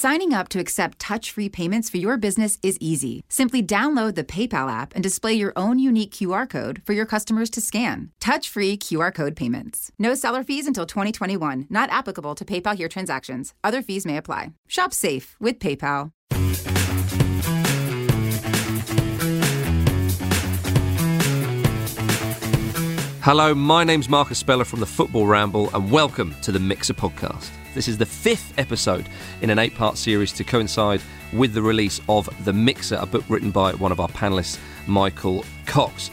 Signing up to accept touch free payments for your business is easy. Simply download the PayPal app and display your own unique QR code for your customers to scan. Touch free QR code payments. No seller fees until 2021, not applicable to PayPal here transactions. Other fees may apply. Shop safe with PayPal. Hello, my name's Marcus Speller from the Football Ramble, and welcome to the Mixer podcast. This is the fifth episode in an eight part series to coincide with the release of The Mixer, a book written by one of our panelists, Michael Cox.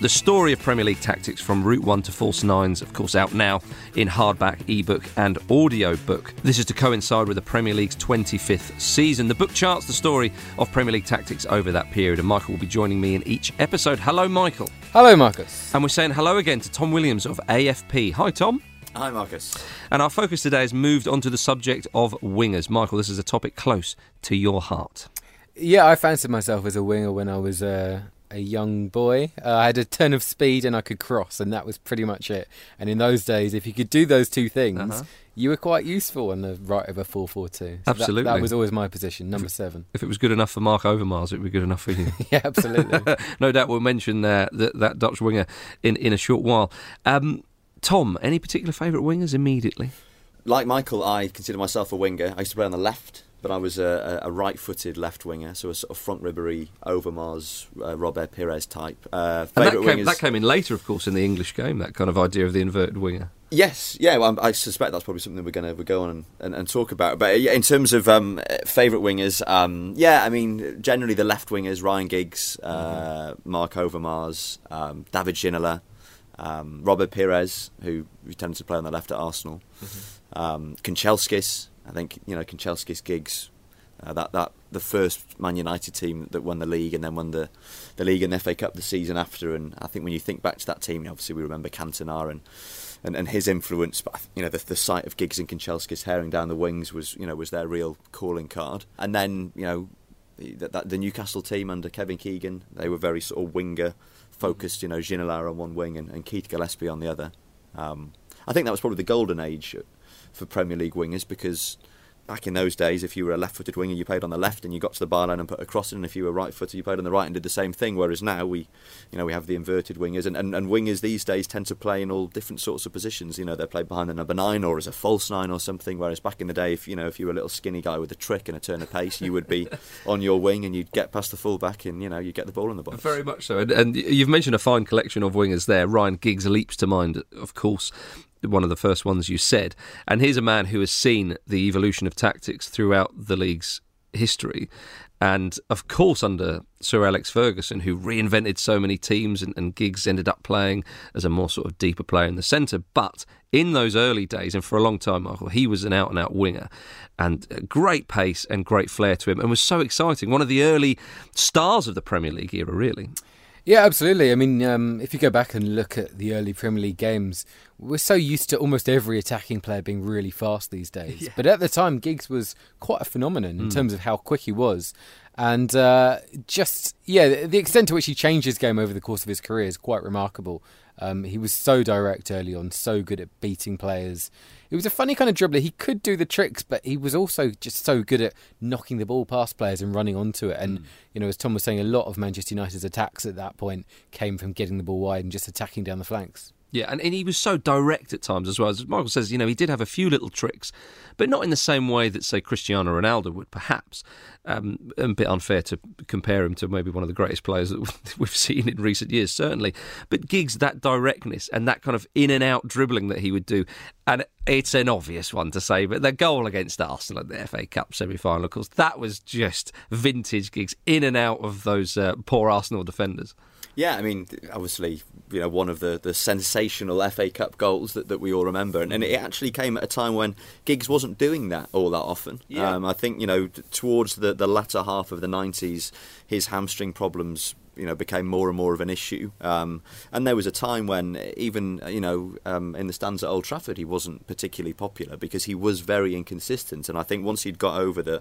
The story of Premier League tactics from Route 1 to False Nines, of course, out now in hardback, ebook, and audio book. This is to coincide with the Premier League's 25th season. The book charts the story of Premier League tactics over that period, and Michael will be joining me in each episode. Hello, Michael. Hello, Marcus. And we're saying hello again to Tom Williams of AFP. Hi, Tom. Hi, Marcus. And our focus today has moved on to the subject of wingers. Michael, this is a topic close to your heart. Yeah, I fancied myself as a winger when I was uh, a young boy. Uh, I had a ton of speed and I could cross, and that was pretty much it. And in those days, if you could do those two things, Uh-huh. you were quite useful on the right of a 4 4 2. So that- Absolutely. That, was always my position, number seven. If it was good enough for Marc Overmars, it would be good enough for you. Yeah, absolutely. no doubt we'll mention uh, that, that Dutch winger in, in a short while. Um, Tom, any particular favourite wingers immediately? Like Michael, I consider myself a winger. I used to play on the left, but I was a, a, right-footed left winger, so a sort of Franck Ribery, Overmars, uh, Robert Pires type. Uh, And that came, wingers? that came in later, of course, in the English game, that kind of idea of the inverted winger. Yes, yeah. Well, I suspect that's probably something we're going to we go on and, and, and talk about. But yeah, in terms of um, favourite wingers, um, yeah, I mean, generally the left wingers: Ryan Giggs, uh, Marc Overmars, um, David Ginola, um, Robert Pires, who who tended to play on the left at Arsenal, um, Kanchelskis. I think you know Kanchelskis, Giggs. Uh, that that the first Man United team that won the league and then won the the league and the FA Cup the season after. And I think when you think back to that team, obviously we remember Cantona and and, and his influence. But you know the, the sight of Giggs and Kanchelskis herring down the wings was you know was their real calling card. And then you know that the Newcastle team under Kevin Keegan, they were very sort of winger focused. You know Ginola on one wing and, and Keith Gillespie on the other. Um, I think that was probably the golden age for Premier League wingers because back in those days, if you were a left-footed winger, you played on the left and you got to the byline and put a cross in. And if you were right-footed, you played on the right and did the same thing. Whereas now we, you know, we have the inverted wingers, and, and, and wingers these days tend to play in all different sorts of positions. You know, they play behind the number nine or as a false nine or something. Whereas back in the day, if you know, if you were a little skinny guy with a trick and a turn of pace, you would be on your wing and you'd get past the fullback and you know you get the ball in the box. Very much so. And, and you've mentioned a fine collection of wingers there. Ryan Giggs leaps to mind, of course, one of the first ones you said. And here's a man who has seen the evolution of tactics throughout the league's history. And of course, under Sir Alex Ferguson, who reinvented so many teams, and, and Giggs ended up playing as a more sort of deeper player in the centre. But in those early days, and for a long time, Michael, he was an out and out winger and great pace and great flair to him, and was so exciting. One of the early stars of the Premier League era, really. Yeah, absolutely. I mean, um, if you go back and look at the early Premier League games, we're so used to almost every attacking player being really fast these days. But at the time, Giggs was quite a phenomenon in terms of how quick he was. And uh, just, yeah, the- extent to which he changed his game over the course of his career is quite remarkable. Um, he was so direct early on, so good at beating players. He was a funny kind of dribbler. He could do the tricks, but he was also just so good at knocking the ball past players and running onto it. And, you know, as Tom was saying, a lot of Manchester United's attacks at that point came from getting the ball wide and just attacking down the flanks. Yeah, and, and he was so direct at times as well. As Michael says, you know, he did have a few little tricks, but not in the same way that, say, Cristiano Ronaldo would, perhaps. Um, a bit unfair to compare him to maybe one of the greatest players that we've seen in recent years, certainly. But Giggs, that directness and that kind of in and out dribbling that he would do, and it's an obvious one to say, but the goal against Arsenal at the FA Cup semi final, of course, that was just vintage Giggs, in and out of those uh, poor Arsenal defenders. Yeah, I mean, obviously, you know, one of the, the sensational FA Cup goals that, that we all remember, and, and it actually came at a time when Giggs wasn't doing that all that often. Yeah. Um, I think you know, t- towards the, the latter half of the '90s, his hamstring problems. You know became more and more of an issue. Um, and there was a time when even you know um, in the stands at Old Trafford he wasn't particularly popular because he was very inconsistent. And I think once he'd got over the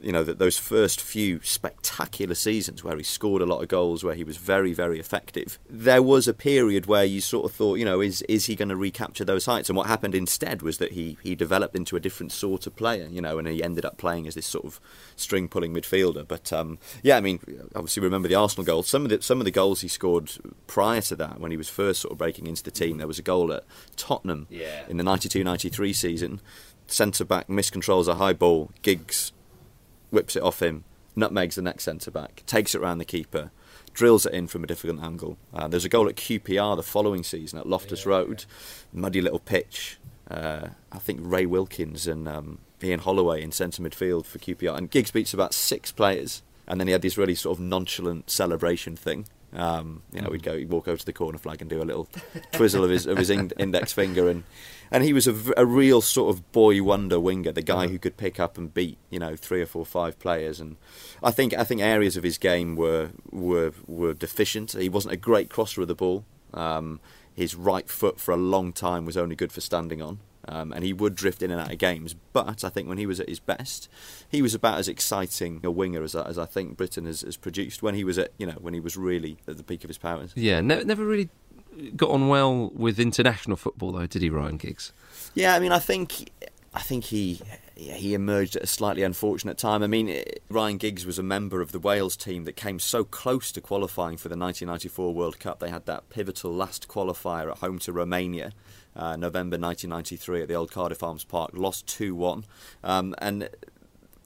you know the, those first few spectacular seasons where he scored a lot of goals, where he was very very effective, there was a period where you sort of thought you know is is he going to recapture those heights? And what happened instead was that he he developed into a different sort of player, you know, and he ended up playing as this sort of string pulling midfielder. But um, yeah, I mean, obviously remember the Arsenal goal. Some of the some of the goals he scored prior to that, when he was first sort of breaking into the team, there was a goal at Tottenham yeah. in the 92-93 season. Centre back miscontrols a high ball, Giggs whips it off him, nutmegs the next centre back, takes it around the keeper. Drills it in from a difficult angle. Uh, there's a goal at QPR the following season at Loftus Yeah, Road, muddy little pitch. Uh, I think Ray Wilkins and um, Ian Holloway in centre midfield for QPR, and Giggs beats about six players, and then he had this really sort of nonchalant celebration thing. Um, you know, we'd go, he'd walk over to the corner flag and do a little twizzle of his of his in- index finger, and and he was a, v- a real sort of boy wonder winger, the guy who could pick up and beat you know three or four, five players, and I think I think areas of his game were were were deficient. He wasn't a great crosser of the ball. Um, his right foot for a long time was only good for standing on. Um, and he would drift in and out of games, but I think when he was at his best, he was about as exciting a winger as, I- as I think Britain has, has produced. When he was at, you know, when he was really at the peak of his powers. Yeah, ne- never really got on well with international football, though, did he, Ryan Giggs? Yeah, I mean, I think, I think he yeah, he emerged at a slightly unfortunate time. I mean, Ryan Giggs was a member of the Wales team that came so close to qualifying for the 1994 World Cup. They had that pivotal last qualifier at home to Romania. Uh, November 1993 at the old Cardiff Arms Park, lost 2 1. Um, and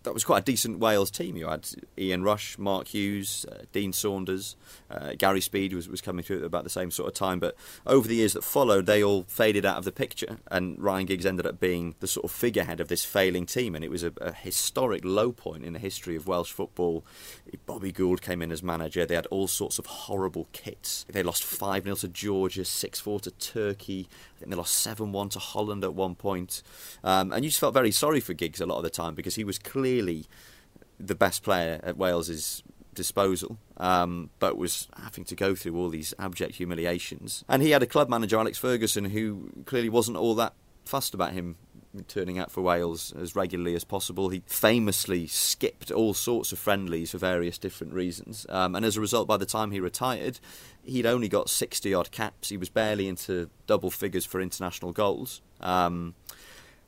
that was quite a decent Wales team. You had Ian Rush, Mark Hughes, uh, Dean Saunders, uh, Gary Speed was, was coming through at about the same sort of time. But over the years that followed, they all faded out of the picture, and Ryan Giggs ended up being the sort of figurehead of this failing team. And it was a, a historic low point in the history of Welsh football. Bobby Gould came in as manager. They had all sorts of horrible kits. They lost 5 0 to Georgia, 6 4 to Turkey. I think they lost 7 1 to Holland at one point. Um, and you just felt very sorry for Giggs a lot of the time because he was clearly the best player at Wales's disposal, um, but was having to go through all these abject humiliations. And he had a club manager, Alex Ferguson, who clearly wasn't all that fussed about him turning out for Wales as regularly as possible. He famously skipped all sorts of friendlies for various different reasons. Um, and as a result, by the time he retired, he'd only got 60 odd caps. He was barely into double figures for international goals. Um,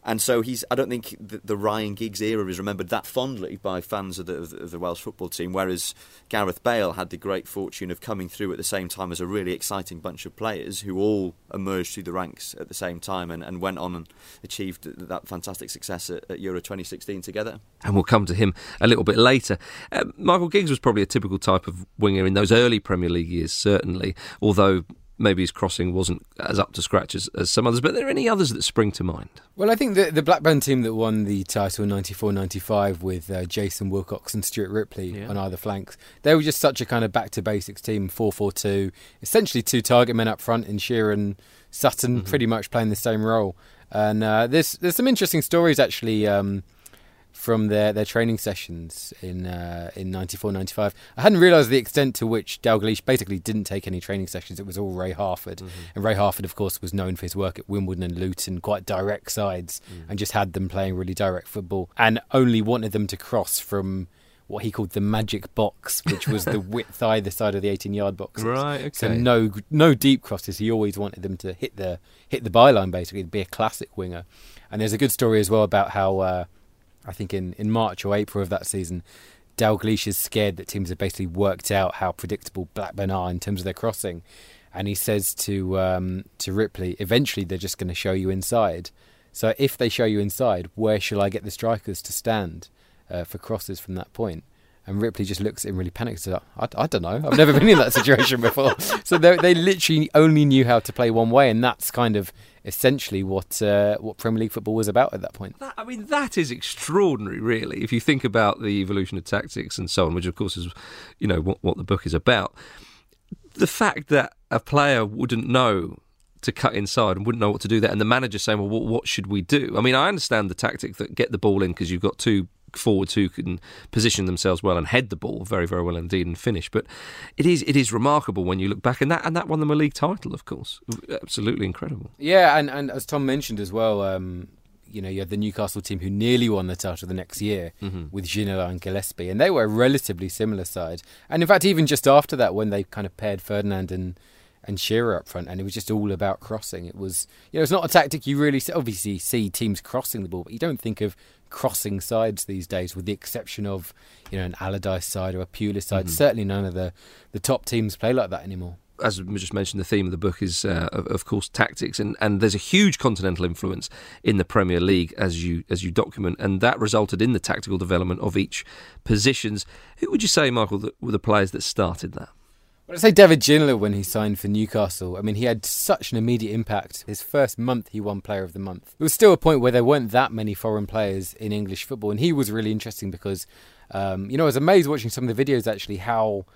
and so he's. I don't think the, the, Ryan Giggs era is remembered that fondly by fans of the, of the, Welsh football team. Whereas Gareth Bale had the great fortune of coming through at the same time as a really exciting bunch of players who all emerged through the ranks at the same time and, and went on and achieved that fantastic success at, at, Euro 2016 together. And we'll come to him a little bit later. Uh, Michael Giggs was probably a typical type of winger in those early Premier League years, certainly. Although maybe his crossing wasn't as up to scratch as, as some others. But are there any others that spring to mind? Well, I think the, the Blackburn team that won the title in 94 95 with uh, Jason Wilcox and Stuart Ripley Yeah. on either flanks, they were just such a kind of back to basics team 4 4 2. Essentially, two target men up front in Shearer, Sutton, pretty much playing the same role. And uh, there's, there's some interesting stories actually. Um, from their, their training sessions in uh, in 94 95. I hadn't realised the extent to which Dalglish basically didn't take any training sessions. It was all Ray Harford. And Ray Harford, of course, was known for his work at Wimbledon and Luton, quite direct sides, and just had them playing really direct football and only wanted them to cross from what he called the magic box, which was the width either side of the 18 yard box. Right, Okay. So no no deep crosses. He always wanted them to hit the hit the byline basically, to be a classic winger. And there's a good story as well about how uh, I think in, in March or April of that season, Dalglish is scared that teams have basically worked out how predictable Blackburn are in terms of their crossing, and he says to um, to Ripley, eventually they're just going to show you inside. So if they show you inside, where shall I get the strikers to stand uh, for crosses from that point? And Ripley just looks at him really panicked. I, I don't know. I've never been in that situation before. So they, they literally only knew how to play one way, and that's kind of essentially what uh, what Premier League football was about at that point. That, I mean, that is extraordinary, really. If you think about the evolution of tactics and so on, which of course is, you know, what, what the book is about. The fact that a player wouldn't know to cut inside and wouldn't know what to do there, and the manager saying, "Well, what, what should we do?" I mean, I understand the tactic that get the ball in because you've got two forwards who can position themselves well and head the ball very, very well indeed and finish. But it is it is remarkable when you look back, and that and that won them a league title, of course. Absolutely incredible. Yeah, and, and as Tom mentioned as well, um, you know, you had the Newcastle team who nearly won the title the next year mm-hmm. with Ginola and Gillespie, and they were a relatively similar side. And in fact, even just after that, when they kind of paired Ferdinand and and Shearer up front, and it was just all about crossing. It was, you know, it's not a tactic you really obviously see teams crossing the ball, but you don't think of crossing sides these days, with the exception of, you know, an Allardyce side or a Pulis side. Mm-hmm. Certainly, none of the the top teams play like that anymore as we just mentioned, the theme of the book is, uh, of, of, course, tactics, and, and there's a huge continental influence in the Premier League as you as you document, and that resulted in the tactical development of each positions. Who would you say, Michael, that were the players that started that? Well, I'd say David Ginola when he signed for Newcastle. I mean, he had such an immediate impact. His first month, he won Player of the Month. It was still a point where there weren't that many foreign players in English football, and he was really interesting because, um, you know, I was amazed watching some of the videos actually how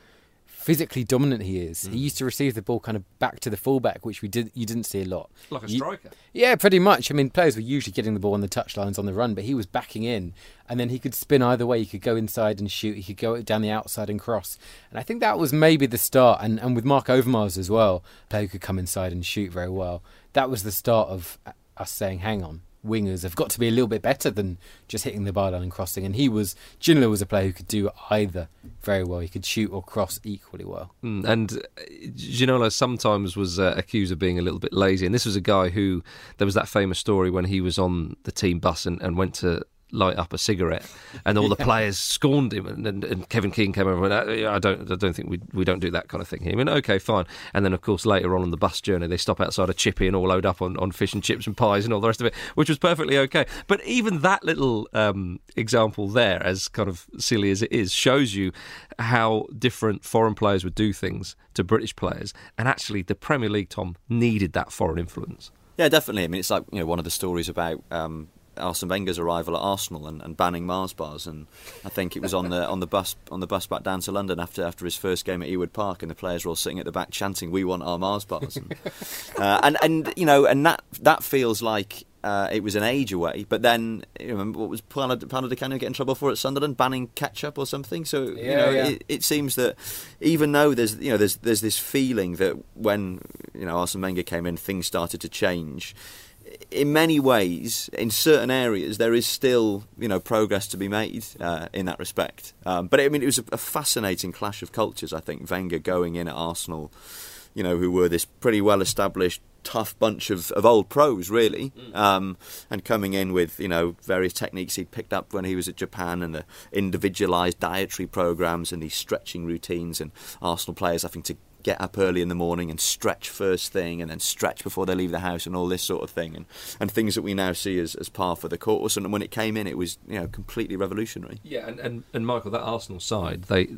physically dominant he is. Mm. He used to receive the ball kind of back to the fullback, which we did you didn't see a lot. Like a striker. You, yeah, pretty much. I mean, players were usually getting the ball on the touchlines on the run, but he was backing in, and then he could spin either way. He could go inside and shoot. He could go down the outside and cross. And I think that was maybe the start. And and with Marc Overmars as well, player who could come inside and shoot very well. That was the start of us saying, "Hang on." Wingers have got to be a little bit better than just hitting the byline and crossing. And he was Ginola was a player who could do either very well. He could shoot or cross equally well. Mm, and uh, Ginola sometimes was uh, accused of being a little bit lazy. And this was a guy who there was that famous story when he was on the team bus and, and went to light up a cigarette, and all the players scorned him. And, and, and, Kevin Keegan came over and went, I don't, I don't think we we don't do that kind of thing here. I mean, okay, fine. And then of course later on on the bus journey, they stop outside a chippy and all load up on, on fish and chips and pies and all the rest of it, which was perfectly okay. But even that little um, example there, as kind of silly as it is, shows you how different foreign players would do things to British players. And actually, the Premier League, Tom, needed that foreign influence. Yeah, definitely. I mean, it's like you know one of the stories about um, Arsene Wenger's arrival at Arsenal and, and, banning Mars bars, and I think it was on the on the bus on the bus back down to London after after his first game at Ewood Park, and the players were all sitting at the back chanting, "We want our Mars bars," and uh, and, and, you know, and that that feels like. Uh, it was an age away, but then you remember what was Paolo Di Canio get in trouble for at Sunderland, banning ketchup or something. So yeah, you know, yeah. it, it, seems that even though there's you know there's there's this feeling that when you know Arsene Wenger came in, things started to change in many ways, in certain areas, there is still you know progress to be made uh, in that respect. Um, but I mean, it was a, a, fascinating clash of cultures. I think Wenger going in at Arsenal, you know, who were this pretty well established, tough bunch of, of old pros, really, mm. um, and coming in with you know various techniques he'd picked up when he was at Japan and the individualised dietary programs and these stretching routines and Arsenal players having to get up early in the morning and stretch first thing and then stretch before they leave the house and all this sort of thing and, and things that we now see as, as par for the course. And when it came in it was you know completely revolutionary. Yeah and, and, and Michael that Arsenal side they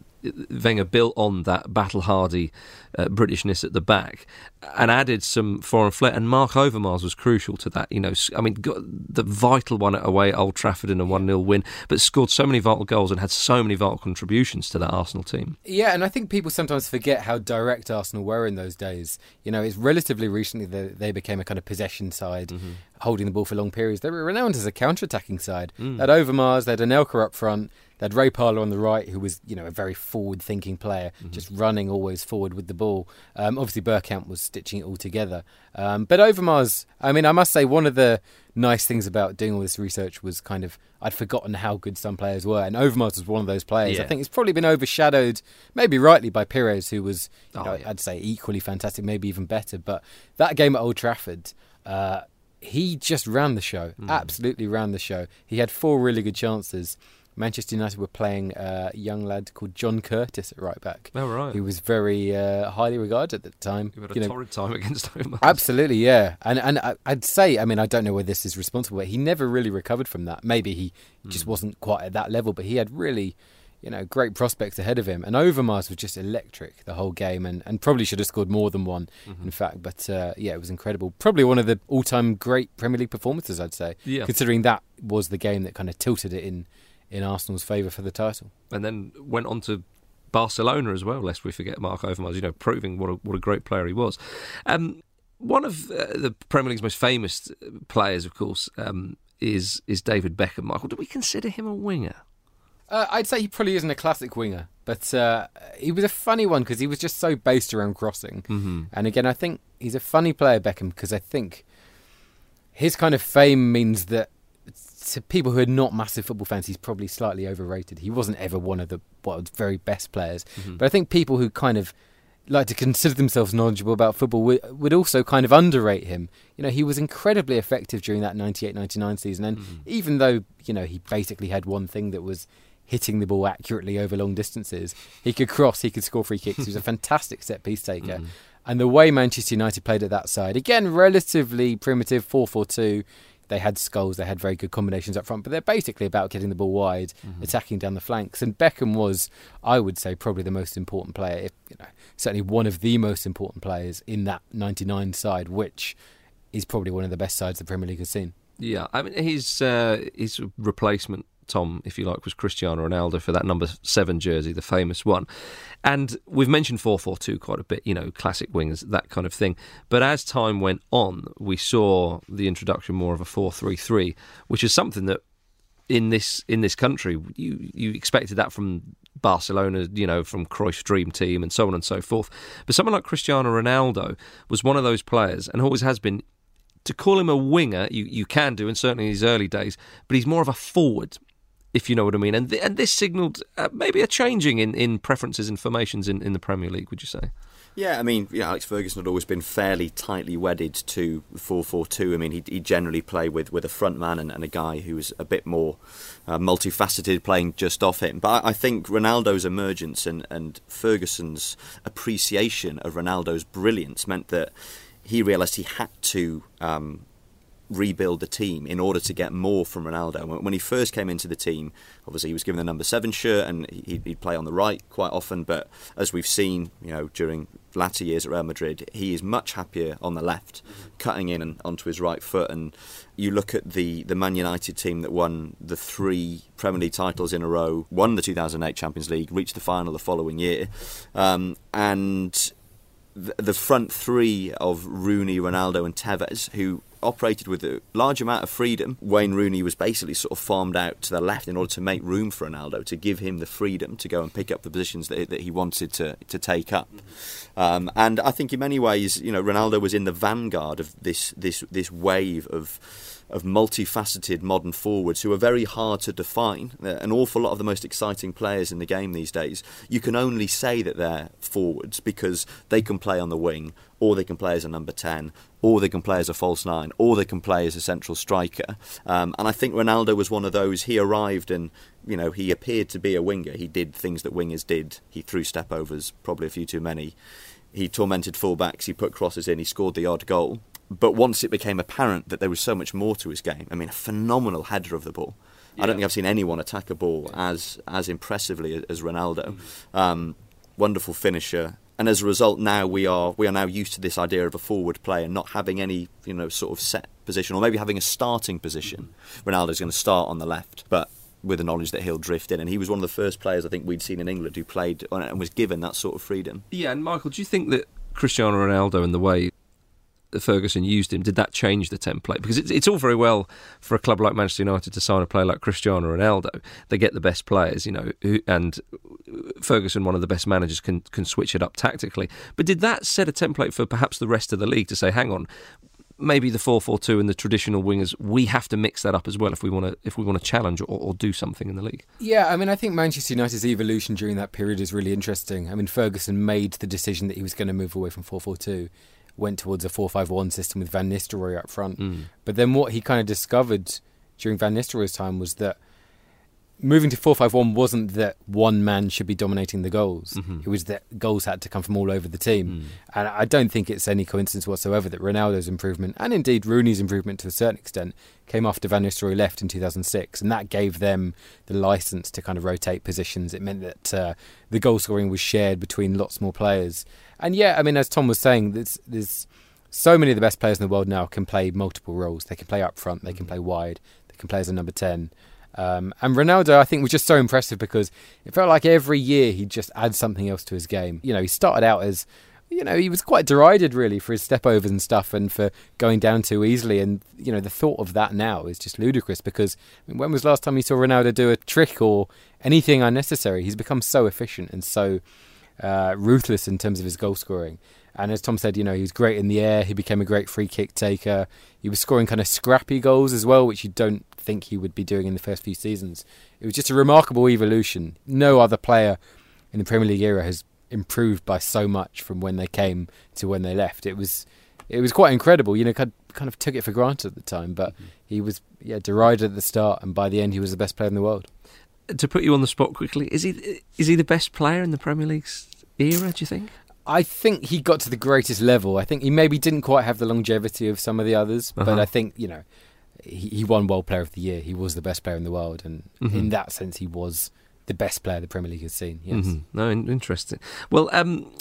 Wenger built on that battle hardy uh, Britishness at the back and added some foreign flair. And Mark Overmars was crucial to that. You know, I mean, the vital one away at Old Trafford in a 1 0 win, but scored so many vital goals and had so many vital contributions to that Arsenal team. Yeah, and I think people sometimes forget how direct Arsenal were in those days. You know, it's relatively recently that they became a kind of possession side. Mm-hmm holding the ball for long periods. They were renowned as a counter-attacking side. Mm. They had Overmars, they had Anelka up front, they had Ray Parlour on the right, who was, you know, a very forward-thinking player, mm-hmm. just running always forward with the ball. Um, obviously, Bergkamp was stitching it all together. Um, but Overmars, I mean, I must say, one of the nice things about doing all this research was kind of I'd forgotten how good some players were, and Overmars was one of those players. Yeah. I think it's probably been overshadowed, maybe rightly, by Pires, who was, oh, know, yeah. I'd say, equally fantastic, maybe even better. But that game at Old Trafford. Uh, he just ran the show, mm. absolutely ran the show. He had four really good chances. Manchester United were playing a young lad called John Curtis at right back. Oh, right. He was very uh, highly regarded at the time. He had a you know, torrid time against him. Absolutely, yeah. And and I'd say, I mean, I don't know where this is responsible, but he never really recovered from that. Maybe he mm. just wasn't quite at that level, but he had really you know, great prospects ahead of him. And Overmars was just electric the whole game and, and probably should have scored more than one, mm-hmm. in fact. But uh, yeah, it was incredible. Probably one of the all time great Premier League performances, I'd say, yeah. considering that was the game that kind of tilted it in, in Arsenal's favour for the title. And then went on to Barcelona as well, lest we forget Marc Overmars, you know, proving what a, what a great player he was. Um, one of uh, the Premier League's most famous players, of course, um, is is David Beckham. Michael, do we consider him a winger? Uh, I'd say he probably isn't a classic winger, but uh, he was a funny one because he was just so based around crossing. Mm-hmm. And again, I think he's a funny player, Beckham, because I think his kind of fame means that to people who are not massive football fans, he's probably slightly overrated. He wasn't ever one of the world's very best players, mm-hmm. but I think people who kind of like to consider themselves knowledgeable about football would, would also kind of underrate him. You know, he was incredibly effective during that 98-99 season, and mm-hmm. even though you know he basically had one thing that was hitting the ball accurately over long distances, he could cross, he could score free kicks. he was a fantastic set piece taker. Mm-hmm. And the way Manchester United played at that side, again, relatively primitive 4 4 2, they had Scholes, they had very good combinations up front, but they're basically about getting the ball wide, mm-hmm. attacking down the flanks. And Beckham was, I would say, probably the most important player, if, you know, certainly one of the most important players in that 99 side, which is probably one of the best sides the Premier League has seen. Yeah, I mean his uh, his replacement Tom, if you like, was Cristiano Ronaldo for that number seven jersey, the famous one. And we've mentioned 4 4 2 quite a bit, you know, classic wings, that kind of thing. But as time went on, we saw the introduction more of a 4 3 3, which is something that in this in this country you you expected that from Barcelona, you know, from Cruyff's dream team and so on and so forth. But someone like Cristiano Ronaldo was one of those players and always has been to call him a winger, you, you can do, and certainly in his early days, but he's more of a forward if you know what I mean. And th- and this signalled uh, maybe a changing in, in preferences and formations in, in the Premier League. Would you say? Yeah, I mean, know, Alex Ferguson had always been fairly tightly wedded to 4-4-2. I mean, he, he generally play with, with a front man and, and a guy who was a bit more uh, multifaceted, playing just off him. But I, I think Ronaldo's emergence and, and Ferguson's appreciation of Ronaldo's brilliance meant that he realised he had to um, rebuild the team in order to get more from Ronaldo. When he first came into the team, obviously he was given the number seven shirt and he'd play on the right quite often. But as we've seen, you know, during latter years at Real Madrid, he is much happier on the left, cutting in and onto his right foot. And you look at the the Man United team that won the three Premier League titles in a row, won the 2008 Champions League, reached the final the following year, um, and the front three of Rooney, Ronaldo, and Tevez, who operated with a large amount of freedom. Wayne Rooney was basically sort of farmed out to the left in order to make room for Ronaldo, to give him the freedom to go and pick up the positions that, that he wanted to, to take up. Um, and I think in many ways, you know, Ronaldo was in the vanguard of this this this wave of of multifaceted modern forwards who are very hard to define. An awful lot of the most exciting players in the game these days, you can only say that they're forwards because they can play on the wing, or they can play as a number 10, or they can play as a false nine, or they can play as a central striker. Um, and I think Ronaldo was one of those. He arrived and you know he appeared to be a winger. He did things that wingers did. He threw step overs, probably a few too many. He tormented fullbacks. He put crosses in. He scored the odd goal. But once it became apparent that there was so much more to his game, I mean, a phenomenal header of the ball. Yeah. I don't think I've seen anyone attack a ball as as impressively as Ronaldo. Mm-hmm. Um, wonderful finisher, and as a result, now we are we are now used to this idea of a forward player not having any you know sort of set position, or maybe having a starting position. Mm-hmm. Ronaldo's going to start on the left, but with the knowledge that he'll drift in. And he was one of the first players I think we'd seen in England who played and was given that sort of freedom. Yeah, and Michael, do you think that Cristiano Ronaldo and the way Ferguson used him, did that change the template? Because it's, it's all very well for a club like Manchester United to sign a player like Cristiano Ronaldo. They get the best players, you know, who, and Ferguson, one of the best managers, can can switch it up tactically. But did that set a template for perhaps the rest of the league to say, hang on, maybe the 4-4-2 and the traditional wingers we have to mix that up as well if we want to if we want to challenge or, or, do something in the league yeah i mean i think manchester united's evolution during that period is really interesting i mean ferguson made the decision that he was going to move away from 4-4-2 went towards a 4-5-1 system with Van Nistelrooy up front. Mm. But then what he kind of discovered during Van Nistelrooy's time was that moving to 4-5-1 wasn't that one man should be dominating the goals. Mm-hmm. It was that goals had to come from all over the team. Mm. And I don't think it's any coincidence whatsoever that Ronaldo's improvement, and indeed Rooney's improvement to a certain extent, came after Van Nistelrooy left in 2006. And that gave them the license to kind of rotate positions. It meant that uh, the goal scoring was shared between lots more players. And yeah, I mean, as Tom was saying, there's, there's so many of the best players in the world now can play multiple roles. They can play up front, they can play wide, they can play as a number 10. Um, and Ronaldo, I think, was just so impressive because it felt like every year he'd just add something else to his game. You know, he started out as you know, he was quite derided really for his step overs and stuff and for going down too easily. And, you know, the thought of that now is just ludicrous because I mean, when was last time you saw Ronaldo do a trick or anything unnecessary? He's become so efficient and so uh, ruthless in terms of his goal scoring. And as Tom said, you know, he was great in the air. He became a great free kick taker. He was scoring kind of scrappy goals as well, which you don't think he would be doing in the first few seasons. It was just a remarkable evolution. No other player in the Premier League era has improved by so much from when they came to when they left. It was it was quite incredible. You know, kind of took it for granted at the time, but mm-hmm. he was yeah derided at the start, and by the end, he was the best player in the world. To put you on the spot quickly, is he is he the best player in the Premier League's era? Do you think? I think he got to the greatest level. I think he maybe didn't quite have the longevity of some of the others, uh-huh. but I think you know he, he, won World Player of the Year. He was the best player in the world, and mm-hmm. in that sense, he was the best player the Premier League has seen. Yes. Mm-hmm. No, interesting. Well, um,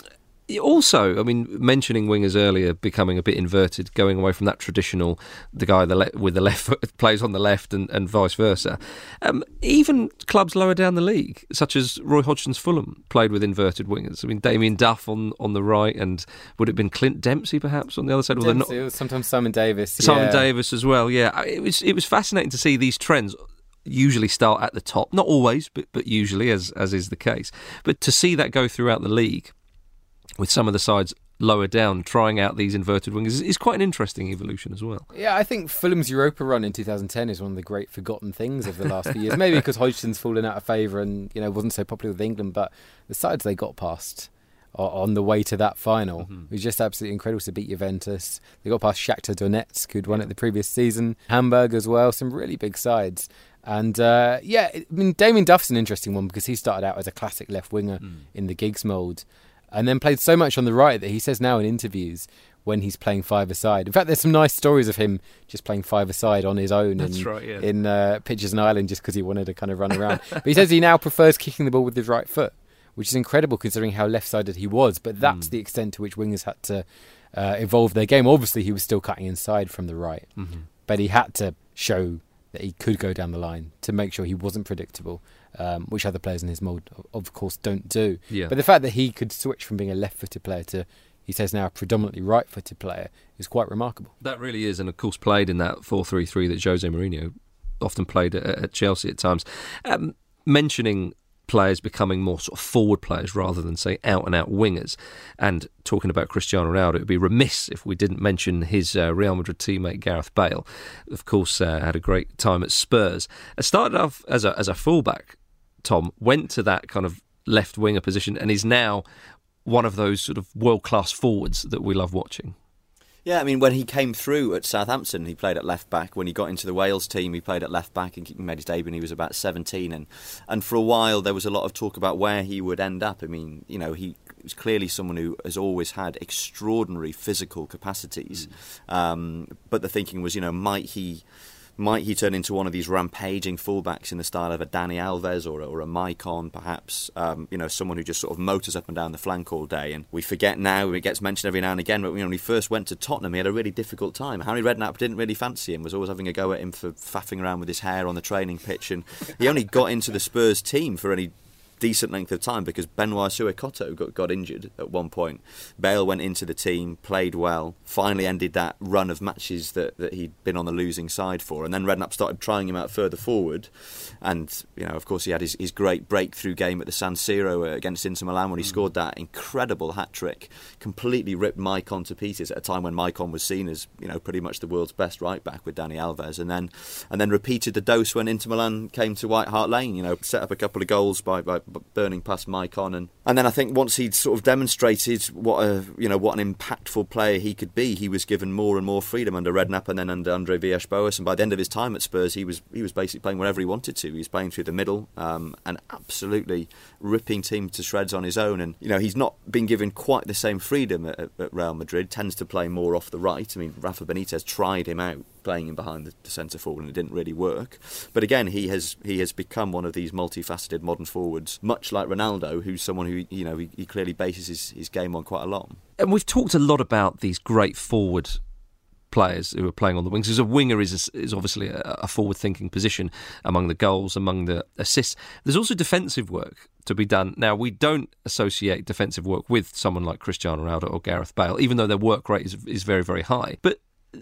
also, I mean, mentioning wingers earlier becoming a bit inverted, going away from that traditional, the guy the le- with the left foot plays on the left and, and vice versa. Um, even clubs lower down the league, such as Roy Hodgson's Fulham, played with inverted wingers. I mean, Damien Duff on, on the right, and would it have been Clint Dempsey perhaps on the other side? Dempsey, not... sometimes Simon Davies. Simon yeah. Davies as well. Yeah, it was it was fascinating to see these trends usually start at the top, not always, but but usually as as is the case. But to see that go throughout the league with some of the sides lower down trying out these inverted wings is quite an interesting evolution as well. Yeah, I think Fulham's Europa run in 2010 is one of the great forgotten things of the last few years. Maybe because Hodgson's fallen out of favour and you know wasn't so popular with England, but the sides they got past on the way to that final mm-hmm. was just absolutely incredible to beat Juventus. They got past Shakhtar Donetsk, who'd won it the previous season, Hamburg as well, some really big sides. And uh, yeah, I mean, Damien Duff's an interesting one because he started out as a classic left winger mm. in the Giggs mould and then played so much on the right that he says now in interviews when he's playing five aside. In fact, there's some nice stories of him just playing five aside on his own That's in, right, yeah. in uh, Pitches and Island just because he wanted to kind of run around. but he says he now prefers kicking the ball with his right foot, which is incredible considering how left sided he was. But that's mm. the extent to which wingers had to uh, evolve their game. Obviously, he was still cutting inside from the right, mm-hmm. but he had to show that he could go down the line to make sure he wasn't predictable um, which other players in his mould, of course, don't do. Yeah. But the fact that he could switch from being a left-footed player to he says now a predominantly right-footed player is quite remarkable. That really is, and of course played in that four-three-three that Jose Mourinho often played at, at Chelsea at times. Um, mentioning players becoming more sort of forward players rather than say out and out wingers. And talking about Cristiano Ronaldo, it would be remiss if we didn't mention his uh, Real Madrid teammate Gareth Bale. Of course, uh, had a great time at Spurs. Uh, started off as a as a fullback, Tom, went to that kind of left winger position and is now one of those sort of world class forwards that we love watching. Yeah, I mean, when he came through at Southampton, he played at left back. When he got into the Wales team, he played at left back and made his debut when he was about 17. And, and for a while, there was a lot of talk about where he would end up. I mean, you know, he was clearly someone who has always had extraordinary physical capacities. Mm. Um, but the thinking was, you know, might he might he turn into one of these rampaging fullbacks in the style of a Dani Alves or a, or a Maicon, perhaps? Um, you know, someone who just sort of motors up and down the flank all day. And we forget now, it gets mentioned every now and again, but when he first went to Tottenham, he had a really difficult time. Harry Redknapp didn't really fancy him, was always having a go at him for faffing around with his hair on the training pitch. And he only got into the Spurs team for any decent length of time because Benoit Assou-Ekotto got, got injured at one point. Bale went into the team, played well, finally ended that run of matches that, that he'd been on the losing side for, and then Redknapp started trying him out further forward. And, you know, of course, he had his, his great breakthrough game at the San Siro against Inter Milan when he mm. scored that incredible hat trick, completely ripped Maicon to pieces at a time when Maicon was seen as, you know, pretty much the world's best right back with Dani Alves, and then and then repeated the dose when Inter Milan came to White Hart Lane, you know, set up a couple of goals by, by burning past Maicon, and and then I think once he'd sort of demonstrated what a you know what an impactful player he could be, he was given more and more freedom under Redknapp and then under Andre Villas-Boas, and by the end of his time at Spurs, he was he was basically playing wherever he wanted to. He was playing through the middle, um, and absolutely ripping teams to shreds on his own. And you know he's not been given quite the same freedom at, at Real Madrid. Tends to play more off the right. I mean, Rafa Benitez tried him out playing him behind the, the centre forward, and it didn't really work. But again, he has he has become one of these multifaceted modern forwards, much like Ronaldo, who's someone who you know he, he clearly bases his, his game on quite a lot. And we've talked a lot about these great forward players who are playing on the wings. Because a winger is is obviously a, a forward thinking position among the goals, among the assists. There's also defensive work to be done. Now we don't associate defensive work with someone like Cristiano Ronaldo or Gareth Bale, even though their work rate is is very very high. But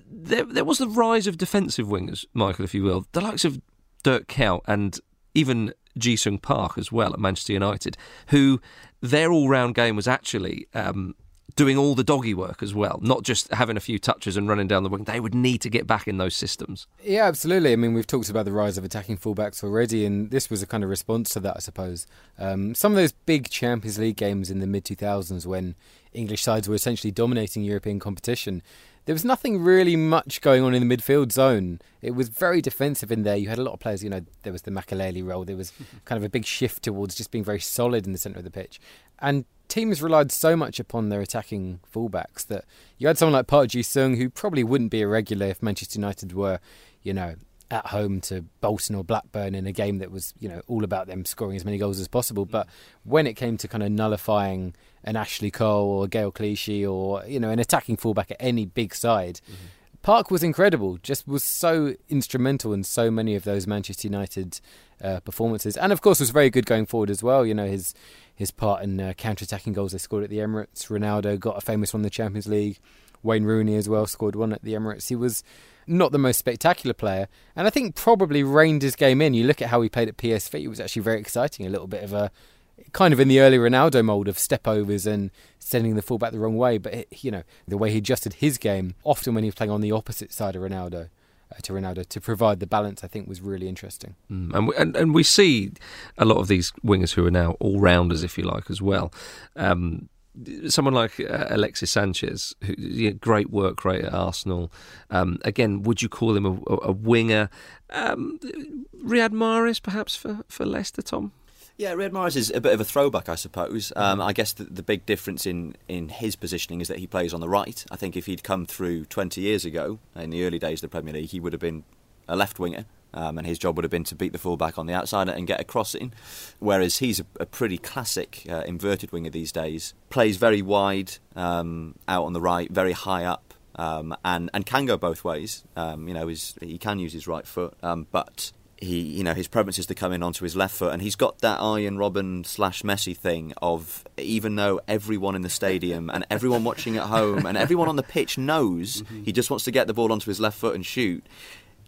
there, there was the rise of defensive wingers, Michael, if you will, the likes of Dirk Kuyt and even Ji Sung Park as well at Manchester United, who their all round game was actually um, doing all the doggy work as well, not just having a few touches and running down the wing. They would need to get back in those systems. Yeah, absolutely. I mean, we've talked about the rise of attacking fullbacks already, and this was a kind of response to that, I suppose. Um, some of those big Champions League games in the mid 2000s when English sides were essentially dominating European competition there was nothing really much going on in the midfield zone. It was very defensive in there. You had a lot of players, you know, there was the Makelele role. There was kind of a big shift towards just being very solid in the centre of the pitch. And teams relied so much upon their attacking fullbacks that you had someone like Park Ji Sung who probably wouldn't be a regular if Manchester United were, you know, at home to Bolton or Blackburn in a game that was, you know, all about them scoring as many goals as possible. But when it came to kind of nullifying an Ashley Cole or Gael Clichy or you know an attacking fullback at any big side. Mm-hmm. Park was incredible, just was so instrumental in so many of those Manchester United uh, performances, and of course was very good going forward as well. You know his his part in uh, counter-attacking goals they scored at the Emirates. Ronaldo got a famous one in the Champions League. Wayne Rooney as well scored one at the Emirates. He was not the most spectacular player, and I think probably reined his game in. You look at how he played at PSV; it was actually very exciting. A little bit of a kind of in the early Ronaldo mould of step overs and sending the fullback the wrong way. But, you know, the way he adjusted his game, often when he was playing on the opposite side of Ronaldo. Uh, to Ronaldo to provide the balance, I think was really interesting. Mm, and, we, and, and we see a lot of these wingers who are now all rounders, if you like, as well. Um, someone like uh, Alexis Sanchez, who you know, great work rate at Arsenal. Um, again, would you call him a, a winger? Um, Riyad Mahrez, perhaps for for Leicester, Tom. Yeah, Riyad Mahrez is a bit of a throwback, I suppose. Um, I guess the, the, big difference in, in his positioning is that he plays on the right. I think if he'd come through 20 years ago, in the early days of the Premier League, he would have been a left winger. Um, and his job would have been to beat the fullback on the outside and get a cross in. Whereas he's a, a pretty classic uh, inverted winger these days. Plays very wide um, out on the right, very high up, um, and and can go both ways. Um, you know, he can use his right foot, um, but he, you know, his preference is to come in onto his left foot, and he's got that Arjen Robben slash Messi thing of even though everyone in the stadium and everyone watching at home and everyone on the pitch knows mm-hmm. he just wants to get the ball onto his left foot and shoot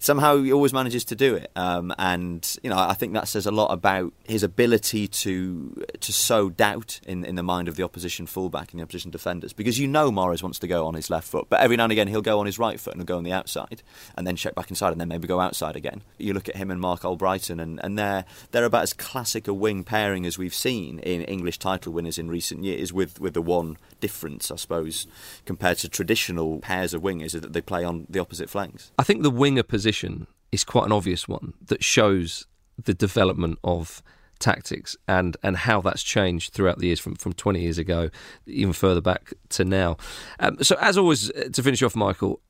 somehow he always manages to do it. Um, and you know, I think that says a lot about his ability to to sow doubt in, in the mind of the opposition fullback and the opposition defenders. Because you know Mahrez wants to go on his left foot, but every now and again he'll go on his right foot and he'll go on the outside, and then check back inside, and then maybe go outside again. You look at him and Marc Albrighton, and, and they're they're about as classic a wing pairing as we've seen in English title winners in recent years, with with the one difference, I suppose, compared to traditional pairs of wingers, is that they play on the opposite flanks. I think the winger position is quite an obvious one that shows the development of tactics and and how that's changed throughout the years from from 20 years ago even further back to now um, so as always uh, to finish off michael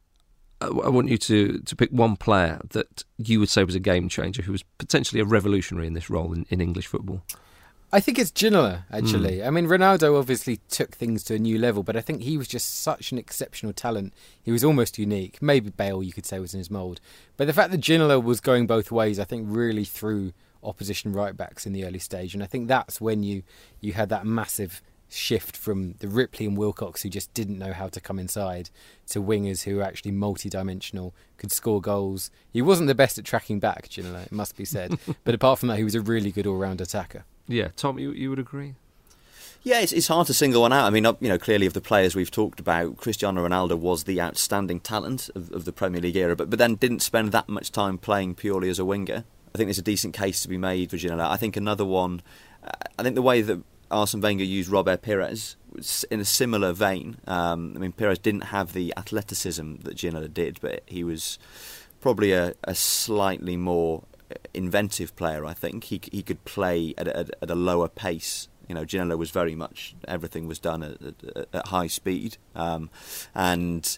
I want you to, to pick one player that you would say was a game changer who was potentially a revolutionary in this role in, in English football. I think it's Ginola, actually. Mm. I mean, Ronaldo obviously took things to a new level, but I think he was just such an exceptional talent. He was almost unique. Maybe Bale, you could say, was in his mould. But the fact that Ginola was going both ways, I think, really threw opposition right backs in the early stage. And I think that's when you, you had that massive shift from the Ripley and Wilcox, who just didn't know how to come inside, to wingers who were actually multi dimensional, could score goals. He wasn't the best at tracking back, Ginola, it must be said. but apart from that, he was a really good all round attacker. Yeah, Tom, you you would agree? Yeah, it's, it's hard to single one out. I mean, you know, clearly of the players we've talked about, Cristiano Ronaldo was the outstanding talent of, of the Premier League era, but, but then didn't spend that much time playing purely as a winger. I think there's a decent case to be made for Ginola. I think another one, I think the way that Arsene Wenger used Robert Pires was in a similar vein. Um, I mean, Pires didn't have the athleticism that Ginola did, but he was probably a, a slightly more inventive player. I think he he could play at a, at a lower pace. You know, Ginola was very much everything was done at, at, at high speed, um, and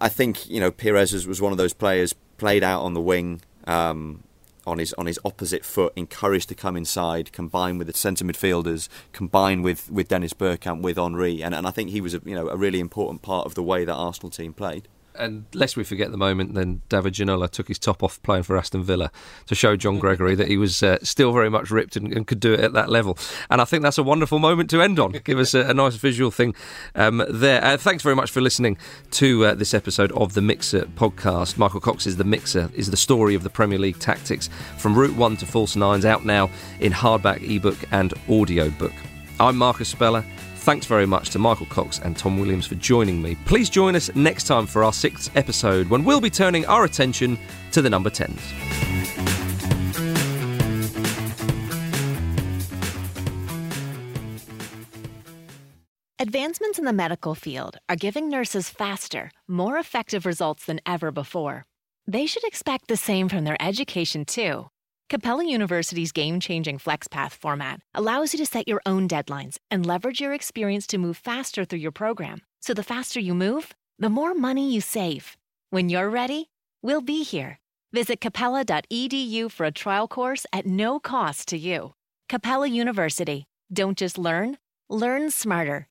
I think you know Pires was, was one of those players played out on the wing. Um, on his on his opposite foot, encouraged to come inside, combine with the centre midfielders, combine with, with Dennis Bergkamp, with Henry, and, and I think he was a you know a really important part of the way that Arsenal team played. And lest we forget the moment, then David Ginola took his top off playing for Aston Villa to show John Gregory that he was uh, still very much ripped and, and, could do it at that level. And I think that's a wonderful moment to end on. Give us a, a nice visual thing um, there. Uh, thanks very much for listening to uh, this episode of the Mixer podcast. Michael Cox is The Mixer is the story of the Premier League tactics from Route 1 to False Nines, out now in hardback, ebook, and audio book. I'm Marcus Speller. Thanks very much to Michael Cox and Tom Williams for joining me. Please join us next time for our sixth episode when we'll be turning our attention to the number 10s. Advancements in the medical field are giving nurses faster, more effective results than ever before. They should expect the same from their education, too. Capella University's game changing FlexPath format allows you to set your own deadlines and leverage your experience to move faster through your program. So the faster you move, the more money you save. When you're ready, we'll be here. Visit capella.edu for a trial course at no cost to you. Capella University. Don't just learn, learn smarter.